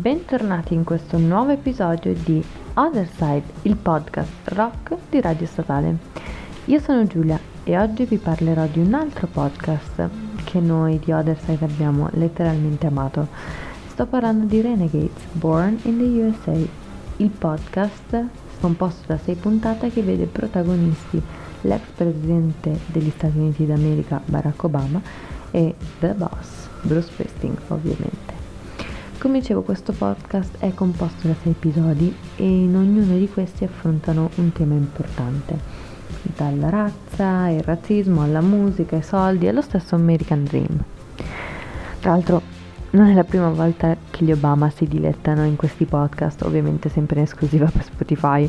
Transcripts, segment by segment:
bentornati in questo nuovo episodio di Other Side, il podcast rock di Radio Statale. Io sono Giulia e oggi vi parlerò di un altro podcast che noi di Other Side abbiamo letteralmente amato. Sto parlando di Renegades, Born in the USA, il podcast composto da sei puntate che vede protagonisti l'ex presidente degli Stati Uniti d'America Barack Obama e The Boss, Bruce Springsteen ovviamente. Come dicevo questo podcast è composto da sei episodi e in ognuno di questi affrontano un tema importante, dalla razza, il razzismo alla musica, ai soldi e allo stesso American Dream. Tra l'altro non è la prima volta che gli Obama si dilettano in questi podcast, ovviamente sempre in esclusiva per Spotify.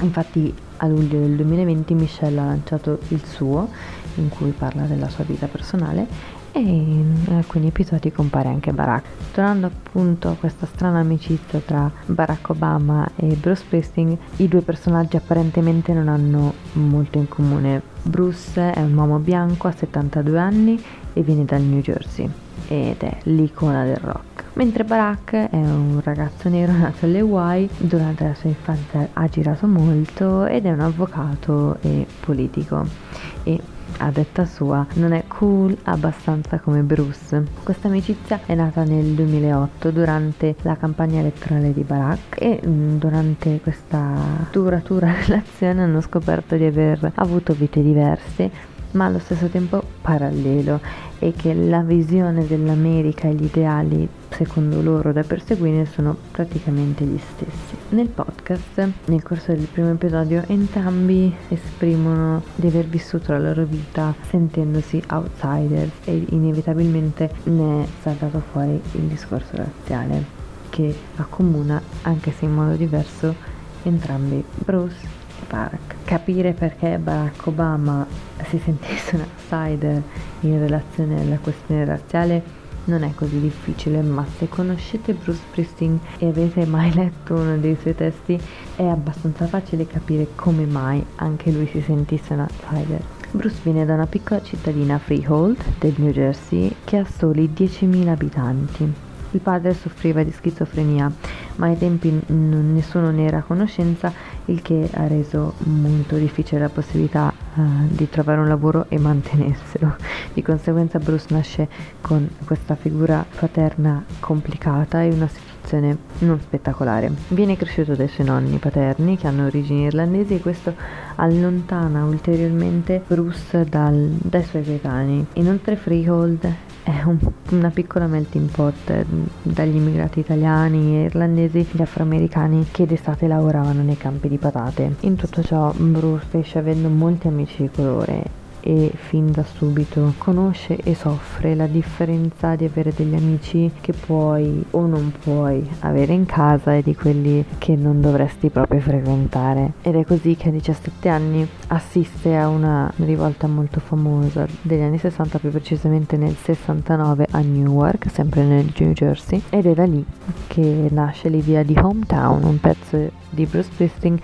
Infatti a luglio del 2020 Michelle ha lanciato il suo, in cui parla della sua vita personale, e in alcuni episodi compare anche Barack. Tornando appunto a questa strana amicizia tra Barack Obama e Bruce Springsteen, i due personaggi apparentemente non hanno molto in comune. Bruce è un uomo bianco a 72 anni e viene dal New Jersey ed è l'icona del rock mentre Barack è un ragazzo nero nato alle Hawaii, durante la sua infanzia ha girato molto ed è un avvocato e politico e a detta sua non è cool abbastanza come Bruce. Questa amicizia è nata nel 2008 durante la campagna elettorale di Barack e mm, durante questa duratura relazione hanno scoperto di aver avuto vite diverse ma allo stesso tempo parallelo e che la visione dell'America e gli ideali secondo loro da perseguire sono praticamente gli stessi. Nel podcast, nel corso del primo episodio, entrambi esprimono di aver vissuto la loro vita sentendosi outsiders e inevitabilmente ne è saltato fuori il discorso razziale che accomuna, anche se in modo diverso, entrambi Bruce Park. Capire perché Barack Obama si sentisse un outsider in relazione alla questione razziale non è così difficile, ma se conoscete Bruce Springsteen e avete mai letto uno dei suoi testi, è abbastanza facile capire come mai anche lui si sentisse un outsider. Bruce viene da una piccola cittadina Freehold del New Jersey che ha soli 10.000 abitanti. Il padre soffriva di schizofrenia, ma ai tempi n- nessuno ne era a conoscenza, il che ha reso molto difficile la possibilità uh, di trovare un lavoro e mantenerselo. Di conseguenza Bruce nasce con questa figura paterna complicata e una situazione non spettacolare. Viene cresciuto dai suoi nonni paterni che hanno origini irlandesi e questo allontana ulteriormente Bruce dal, dai suoi coetanei. Inoltre Freehold è un, una piccola melting pot eh, dagli immigrati italiani irlandesi gli afroamericani che d'estate lavoravano nei campi di patate. In tutto ciò Bruce esce avendo molti amici di colore e fin da subito conosce e soffre la differenza di avere degli amici che puoi o non puoi avere in casa e di quelli che non dovresti proprio frequentare. Ed è così che a 17 anni assiste a una rivolta molto famosa degli anni 60, più precisamente nel 69 a Newark, sempre nel New Jersey, ed è da lì che nasce l'idea di Hometown, un pezzo di Bruce Springsteen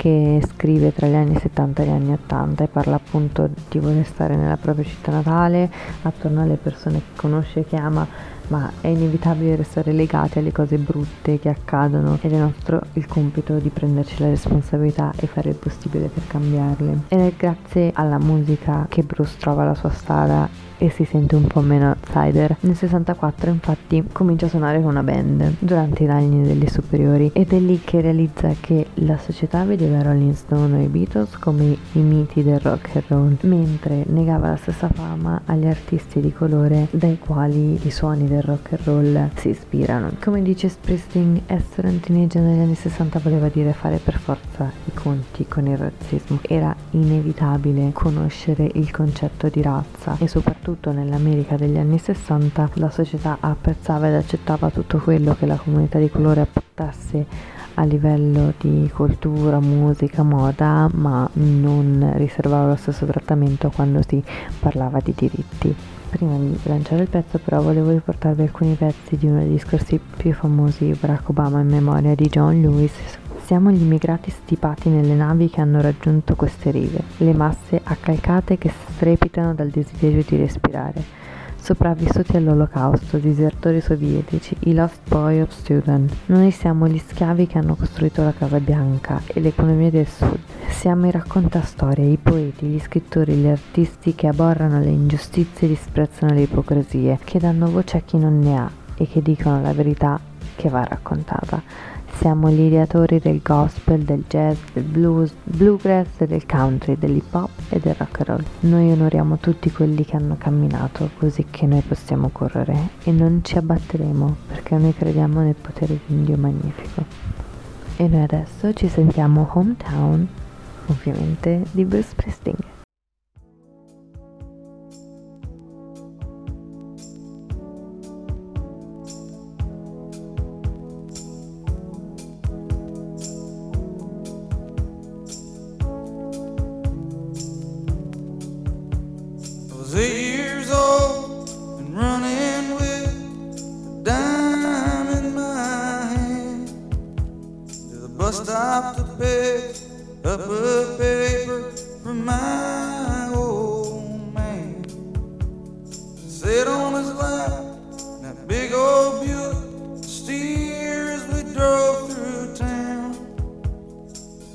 che scrive tra gli anni 70 e gli anni 80 e parla appunto di voler stare nella propria città natale, attorno alle persone che conosce e che ama, ma è inevitabile restare legati alle cose brutte che accadono ed è nostro il compito di prenderci la responsabilità e fare il possibile per cambiarle. Ed è grazie alla musica che Bruce trova la sua strada e si sente un po' meno outsider. Nel 64 infatti comincia a suonare con una band durante gli anni delle superiori ed è lì che realizza che la società vedeva Rolling Stone e i Beatles come i miti del rock and roll, mentre negava la stessa fama agli artisti di colore dai quali i suoni del rock and roll si ispirano. Come dice Springsteen, essere un teenager negli anni 60 voleva dire fare per forza i conti con il razzismo. Era inevitabile conoscere il concetto di razza e soprattutto soprattutto nell'America degli anni 60, la società apprezzava ed accettava tutto quello che la comunità di colore apportasse a livello di cultura, musica, moda, ma non riservava lo stesso trattamento quando si parlava di diritti. Prima di lanciare il pezzo però volevo riportarvi alcuni pezzi di uno dei discorsi più famosi di Barack Obama in memoria di John Lewis siamo gli immigrati stipati nelle navi che hanno raggiunto queste rive, le masse accalcate che strepitano dal desiderio di respirare. sopravvissuti all'olocausto, disertori sovietici, i lost boy of student. Noi siamo gli schiavi che hanno costruito la Casa Bianca e l'economia del Sud. Siamo i raccontastorie, i poeti, gli scrittori, gli artisti che aborrano le ingiustizie e disprezzano le ipocrisie, che danno voce a chi non ne ha e che dicono la verità che va raccontata. Siamo gli ideatori del gospel, del jazz, del blues, bluegrass, del country, dell'hip hop e del rock and roll. Noi onoriamo tutti quelli che hanno camminato così che noi possiamo correre e non ci abbatteremo perché noi crediamo nel potere di un Dio magnifico. E noi adesso ci sentiamo Hometown, ovviamente di Bruce Springsteen.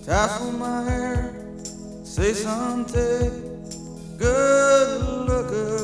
Tassel my hair, say take good look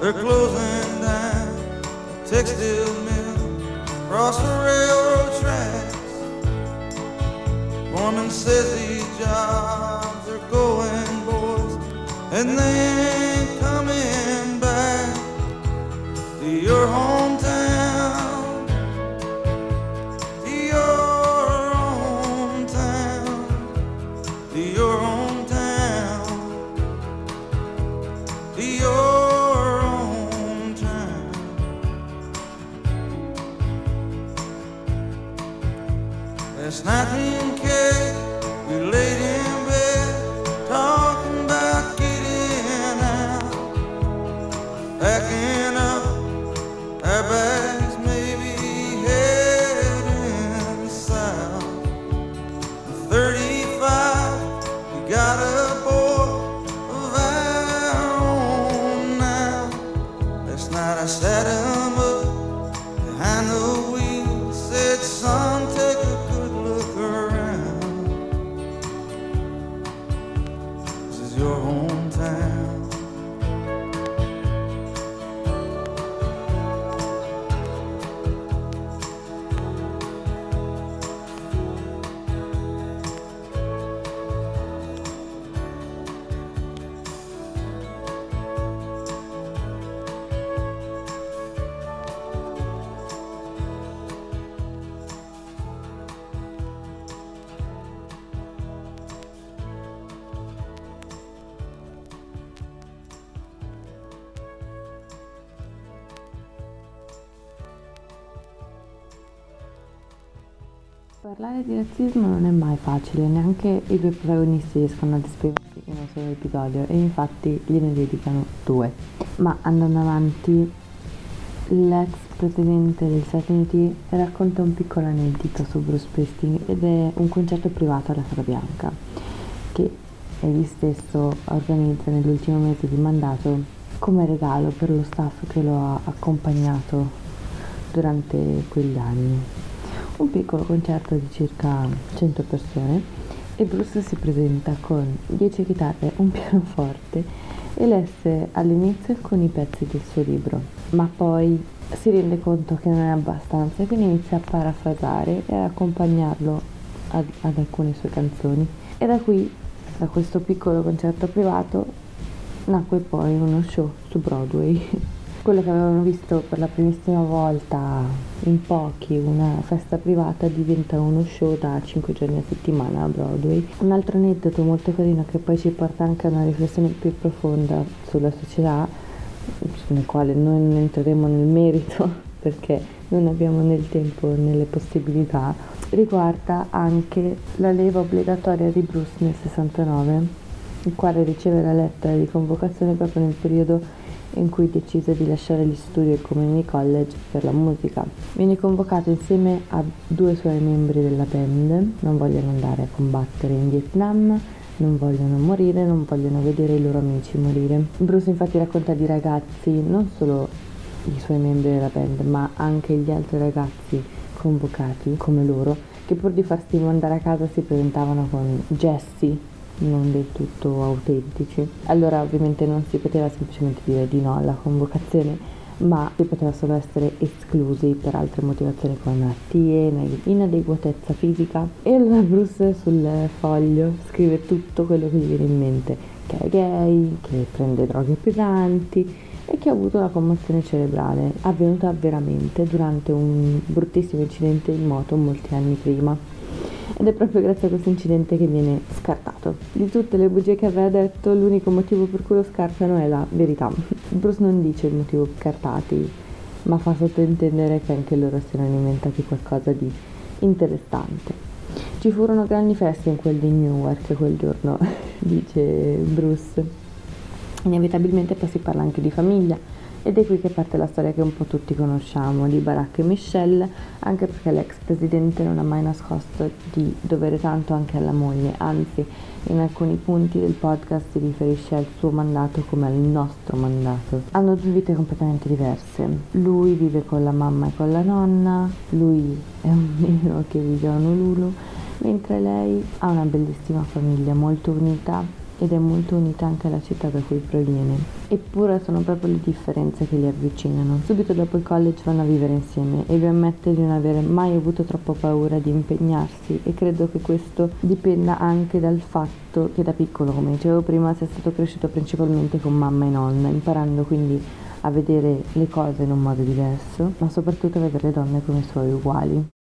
They're closing down a textile mill across the railroad tracks. Foreman says these jobs are going, boys, and they ain't coming back to your hometown. Parlare di razzismo non è mai facile, neanche i due protagonisti riescono ad esprimersi in un solo episodio e infatti gliene dedicano due. Ma andando avanti, l'ex presidente degli Stati racconta un piccolo aneddito su Bruce Springsteen ed è un concerto privato alla Casa Bianca che egli stesso organizza nell'ultimo mese di mandato come regalo per lo staff che lo ha accompagnato durante quegli anni. Un piccolo concerto di circa 100 persone e Bruce si presenta con 10 chitarre, un pianoforte e lesse all'inizio alcuni pezzi del suo libro, ma poi si rende conto che non è abbastanza e quindi inizia a parafrasare e ad accompagnarlo ad, ad alcune sue canzoni. E da qui, da questo piccolo concerto privato, nacque poi uno show su Broadway. Quello che avevano visto per la primissima volta in pochi, una festa privata, diventa uno show da 5 giorni a settimana a Broadway. Un altro aneddoto molto carino che poi ci porta anche a una riflessione più profonda sulla società, nel quale non entreremo nel merito perché non abbiamo né il tempo né le possibilità, riguarda anche la leva obbligatoria di Bruce nel 69 il quale riceve la lettera di convocazione proprio nel periodo in cui decise di lasciare gli studi al Community College per la musica. Viene convocato insieme a due suoi membri della band, non vogliono andare a combattere in Vietnam, non vogliono morire, non vogliono vedere i loro amici morire. Bruce infatti racconta di ragazzi, non solo i suoi membri della band, ma anche gli altri ragazzi convocati come loro, che pur di farsi mandare a casa si presentavano con Jesse, non del tutto autentici. Allora ovviamente non si poteva semplicemente dire di no alla convocazione, ma si poteva solo essere esclusi per altre motivazioni come malattie, inadeguatezza fisica. E allora Bruce sul foglio scrive tutto quello che gli viene in mente, che è gay, che prende droghe pesanti e che ha avuto una commozione cerebrale avvenuta veramente durante un bruttissimo incidente in moto molti anni prima ed è proprio grazie a questo incidente che viene scartato. Di tutte le bugie che aveva detto, l'unico motivo per cui lo scartano è la verità. Bruce non dice il motivo scartati, ma fa sottintendere che anche loro siano inventati qualcosa di interessante. Ci furono grandi feste in quel di Newark quel giorno, dice Bruce. Inevitabilmente poi si parla anche di famiglia ed è qui che parte la storia che un po' tutti conosciamo di Barack e Michelle, anche perché l'ex presidente non ha mai nascosto di dovere tanto anche alla moglie, anzi in alcuni punti del podcast si riferisce al suo mandato come al nostro mandato. Hanno due vite completamente diverse. Lui vive con la mamma e con la nonna, lui è un nero che vive a Honolulu, mentre lei ha una bellissima famiglia molto unita ed è molto unita anche alla città da cui proviene. Eppure sono proprio le differenze che li avvicinano. Subito dopo il college vanno a vivere insieme e vi ammette di non avere mai avuto troppo paura di impegnarsi e credo che questo dipenda anche dal fatto che da piccolo, come dicevo prima, sia stato cresciuto principalmente con mamma e nonna, imparando quindi a vedere le cose in un modo diverso, ma soprattutto a vedere le donne come suoi uguali.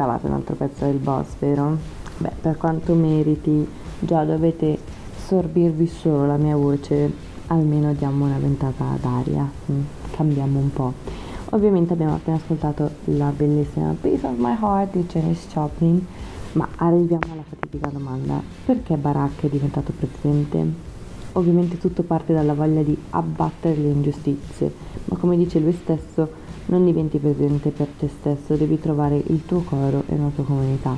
Vi aspettavate un altro pezzo del boss, vero? Beh, per quanto meriti, già dovete sorbirvi solo la mia voce, almeno diamo una ventata d'aria, mm, cambiamo un po'. Ovviamente abbiamo appena ascoltato la bellissima Piece of My Heart di Janis Joplin, ma arriviamo alla fatidica domanda, perché Barack è diventato presidente? Ovviamente tutto parte dalla voglia di abbattere le ingiustizie, ma come dice lui stesso, non diventi presidente per te stesso, devi trovare il tuo coro e una tua comunità.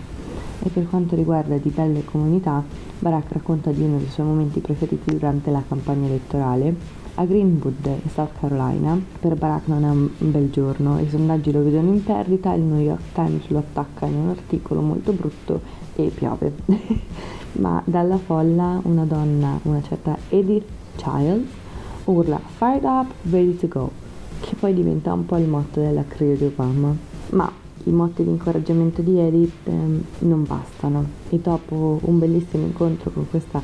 E per quanto riguarda di belle comunità, Barack racconta di uno dei suoi momenti preferiti durante la campagna elettorale. A Greenwood, in South Carolina, per Barack non è un bel giorno, i sondaggi lo vedono in perdita, il New York Times lo attacca in un articolo molto brutto e piove. Ma dalla folla una donna, una certa Edith Childs, urla Fired up, ready to go, che poi diventa un po' il motto della crew di Obama. Ma i motti di incoraggiamento di Edith ehm, non bastano e dopo un bellissimo incontro con questa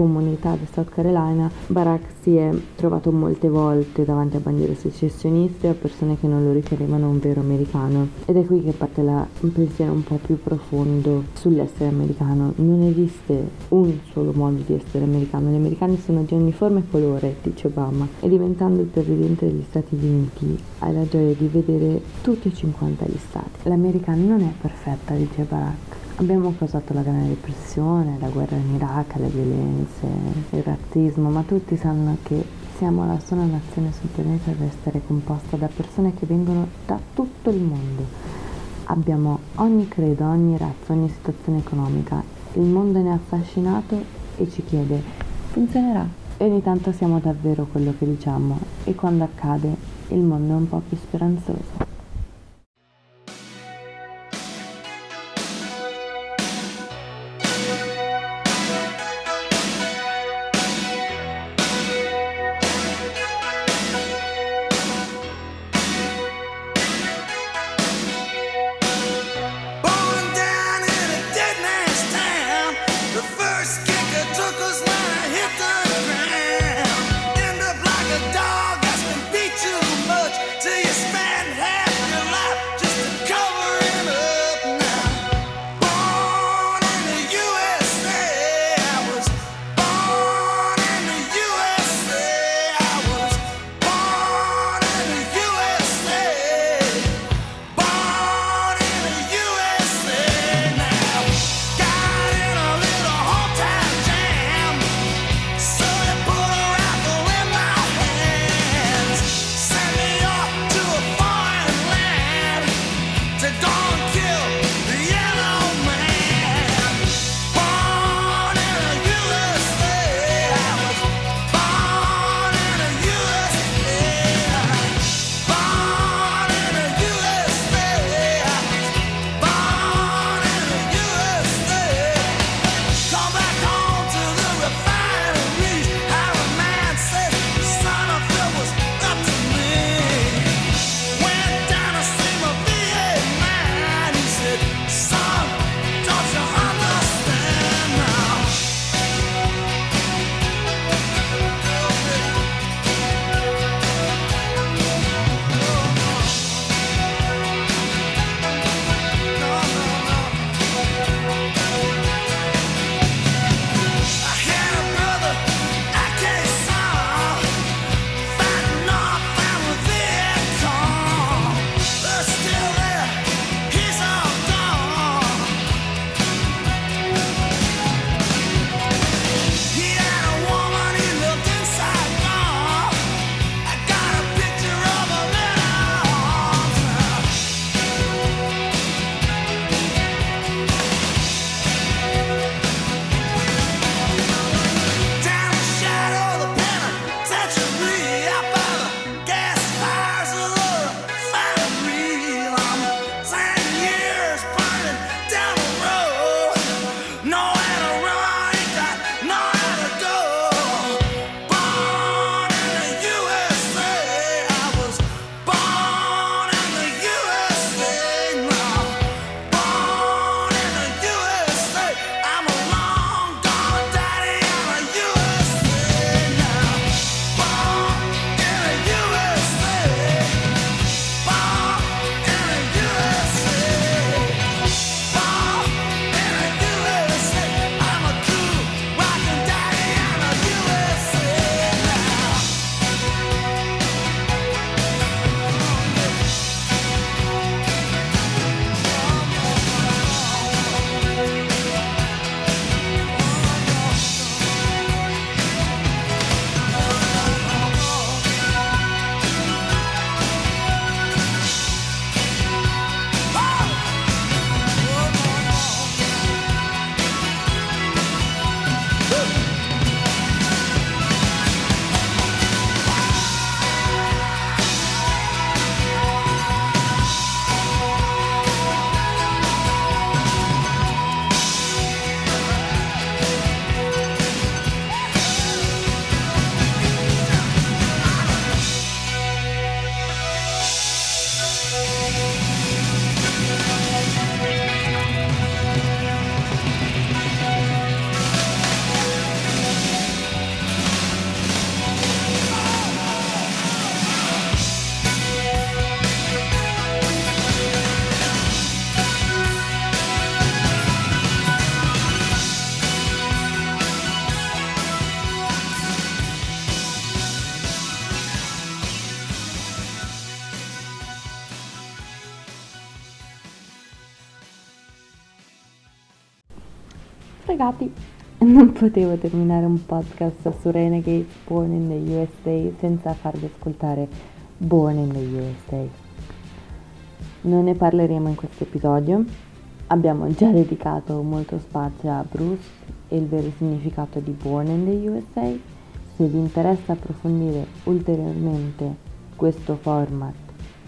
comunità di South Carolina, Barack si è trovato molte volte davanti a bandiere secessioniste o a persone che non lo ritenevano un vero americano. Ed è qui che parte la, un pensiero un po' più profondo sull'essere americano. Non esiste un solo modo di essere americano, gli americani sono di ogni forma e colore, dice Obama, e diventando il presidente degli Stati Uniti hai la gioia di vedere tutti e 50 gli stati. L'americano non è perfetta, dice Barack Abbiamo causato la Grande Depressione, la guerra in Iraq, le violenze, il razzismo, ma tutti sanno che siamo la sola nazione sul pianeta ad essere composta da persone che vengono da tutto il mondo. Abbiamo ogni credo, ogni razza, ogni situazione economica. Il mondo ne è affascinato e ci chiede, funzionerà? E ogni tanto siamo davvero quello che diciamo e quando accade il mondo è un po' più speranzoso. Fregati! Non potevo terminare un podcast su Renegade Born in the USA senza farvi ascoltare Born in the USA. Non ne parleremo in questo episodio. Abbiamo già dedicato molto spazio a Bruce e il vero significato di Born in the USA. Se vi interessa approfondire ulteriormente questo format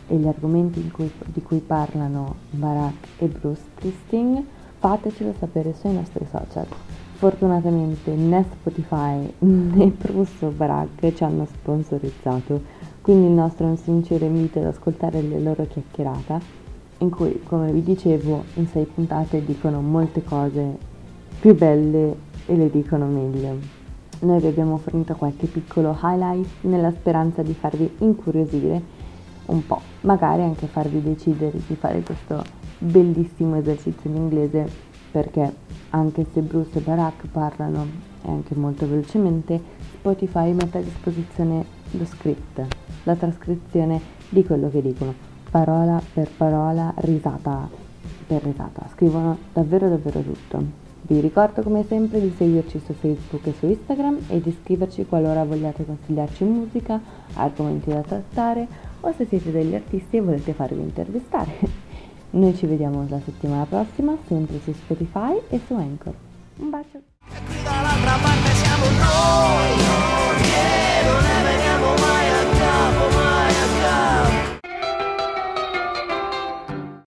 e gli argomenti cui, di cui parlano Barack e Bruce Springsteen, fatecelo sapere sui nostri social. Fortunatamente né Spotify né Bruce o Barack ci hanno sponsorizzato, quindi il nostro è un sincero invito ad ascoltare le loro chiacchierate, in cui, come vi dicevo, in sei puntate dicono molte cose più belle e le dicono meglio. Noi vi abbiamo fornito qualche piccolo highlight nella speranza di farvi incuriosire un po', magari anche farvi decidere di fare questo bellissimo esercizio in inglese perché anche se Bruce e Barack parlano e anche molto velocemente, Spotify mette a disposizione lo script, la trascrizione di quello che dicono, parola per parola, risata per risata. Scrivono davvero davvero tutto. Vi ricordo come sempre di seguirci su Facebook e su Instagram e di scriverci qualora vogliate consigliarci musica, argomenti da trattare o se siete degli artisti e volete farvi intervistare. Noi ci vediamo la settimana prossima, sempre su Spotify e su Anchor. Un bacio!